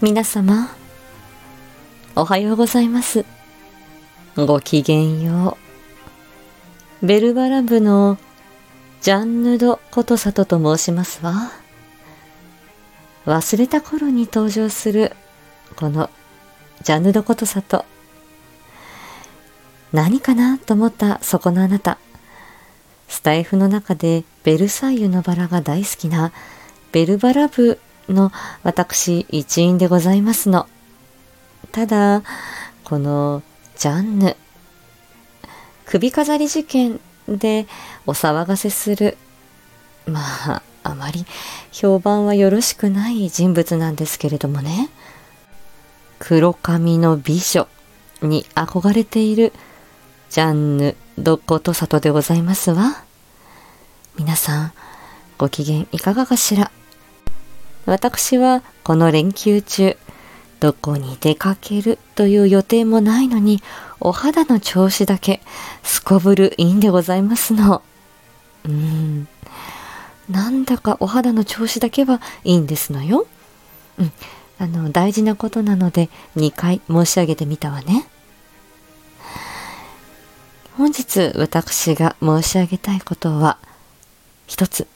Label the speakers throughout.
Speaker 1: 皆様、おはようございます。ごきげんよう。ベルバラ部のジャンヌド・コトサトと申しますわ。忘れた頃に登場するこのジャンヌド・コトサト。何かなと思ったそこのあなた。スタイフの中でベルサイユのバラが大好きなベルバラ部の私一員でございますの。ただ、このジャンヌ、首飾り事件でお騒がせする、まあ、あまり評判はよろしくない人物なんですけれどもね。黒髪の美女に憧れているジャンヌ・ドコトサトでございますわ。皆さん、ご機嫌いかがかしら？私はこの連休中、どこに出かけるという予定もないのに、お肌の調子だけすこぶるいいんでございますの。うん。なんだかお肌の調子だけはいいんですのよ。うん。あの、大事なことなので2回申し上げてみたわね。本日私が申し上げたいことは一つ。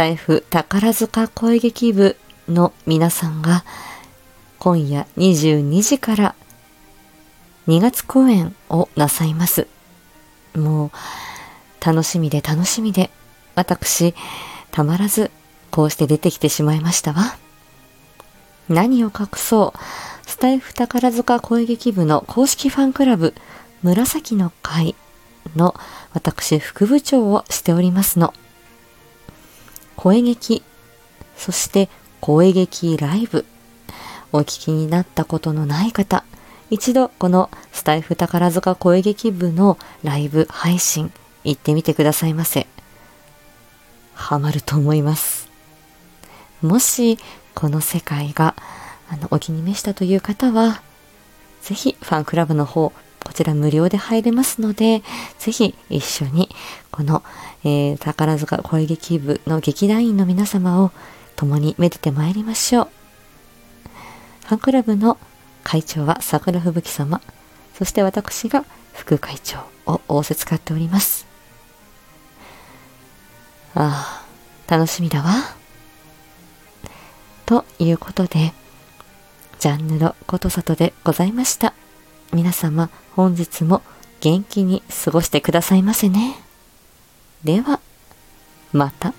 Speaker 1: タイフ宝塚声劇部の皆さんが今夜22時から2月公演をなさいます。もう楽しみで楽しみで私たまらずこうして出てきてしまいましたわ。何を隠そうスタイフ宝塚声劇部の公式ファンクラブ紫の会の私副部長をしておりますの。声劇、そして声劇ライブ、お聞きになったことのない方、一度このスタイフ宝塚声劇部のライブ配信行ってみてくださいませ。ハマると思います。もしこの世界があのお気に召したという方は、ぜひファンクラブの方こちら無料で入れますので、ぜひ一緒にこの、えー、宝塚声劇部の劇団員の皆様を共にめでてまいりましょう。ファンクラブの会長は桜吹雪様、そして私が副会長を仰せ使っております。ああ、楽しみだわ。ということで、ジャンヌのことさとでございました。皆様本日も元気に過ごしてくださいませね。では、また。